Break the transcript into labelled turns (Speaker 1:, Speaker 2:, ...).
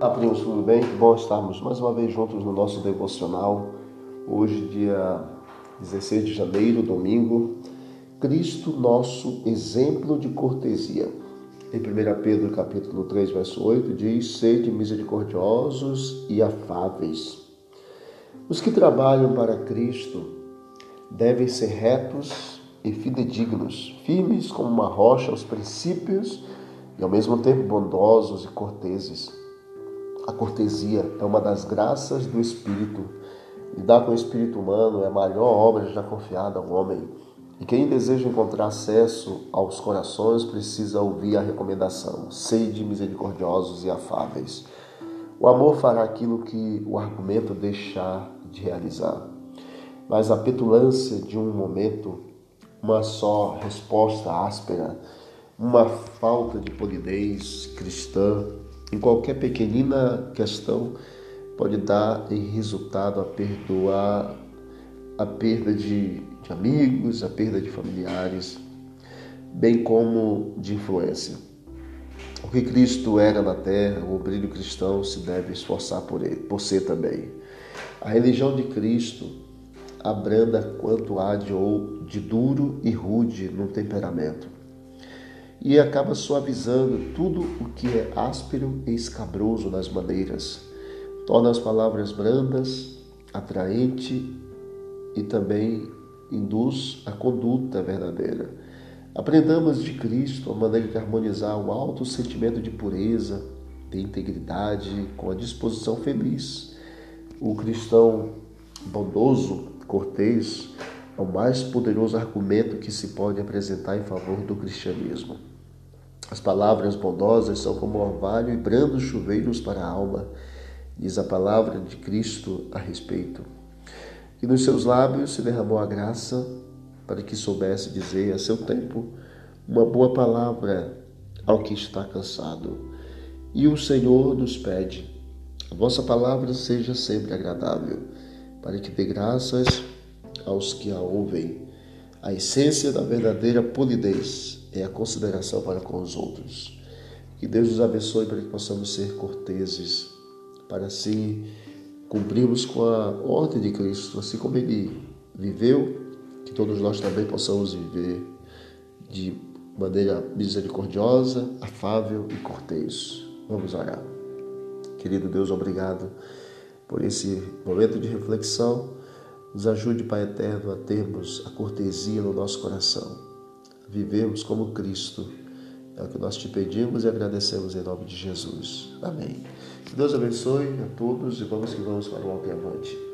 Speaker 1: Olá, primos, tudo bem? Que bom estarmos mais uma vez juntos no nosso devocional. Hoje, dia 16 de janeiro, domingo. Cristo, nosso exemplo de cortesia. Em 1 Pedro, capítulo 3, verso 8, diz: Sede misericordiosos e afáveis. Os que trabalham para Cristo devem ser retos e fidedignos, firmes como uma rocha aos princípios e ao mesmo tempo bondosos e corteses. A cortesia é uma das graças do Espírito. Lidar com o espírito humano é a maior obra já confiada ao homem. E quem deseja encontrar acesso aos corações precisa ouvir a recomendação: sede misericordiosos e afáveis. O amor fará aquilo que o argumento deixar de realizar. Mas a petulância de um momento, uma só resposta áspera, uma falta de polidez cristã em qualquer pequenina questão pode dar em resultado a perdoar a perda de, de amigos, a perda de familiares, bem como de influência. O que Cristo era na terra, o brilho cristão se deve esforçar por ele, por ser também. A religião de Cristo abranda quanto há de, ou, de duro e rude no temperamento e acaba suavizando tudo o que é áspero e escabroso nas maneiras. Torna as palavras brandas, atraente e também induz a conduta verdadeira. Aprendamos de Cristo a maneira de harmonizar o alto sentimento de pureza, de integridade com a disposição feliz. O cristão bondoso, cortês, é o mais poderoso argumento que se pode apresentar em favor do cristianismo. As palavras bondosas são como orvalho e brandos chuveiros para a alma, diz a palavra de Cristo a respeito. E nos seus lábios se derramou a graça para que soubesse dizer a seu tempo uma boa palavra ao que está cansado. E o Senhor nos pede: a vossa palavra seja sempre agradável, para que dê graças aos que a ouvem. A essência da verdadeira polidez é a consideração para com os outros. Que Deus nos abençoe para que possamos ser corteses, para assim cumprirmos com a ordem de Cristo, assim como Ele viveu, que todos nós também possamos viver de maneira misericordiosa, afável e cortês. Vamos orar. Querido Deus, obrigado por esse momento de reflexão. Nos ajude, Pai eterno, a termos a cortesia no nosso coração, a vivermos como Cristo. É o que nós te pedimos e agradecemos em nome de Jesus. Amém. Que Deus abençoe a todos e vamos que vamos para o alto e avante.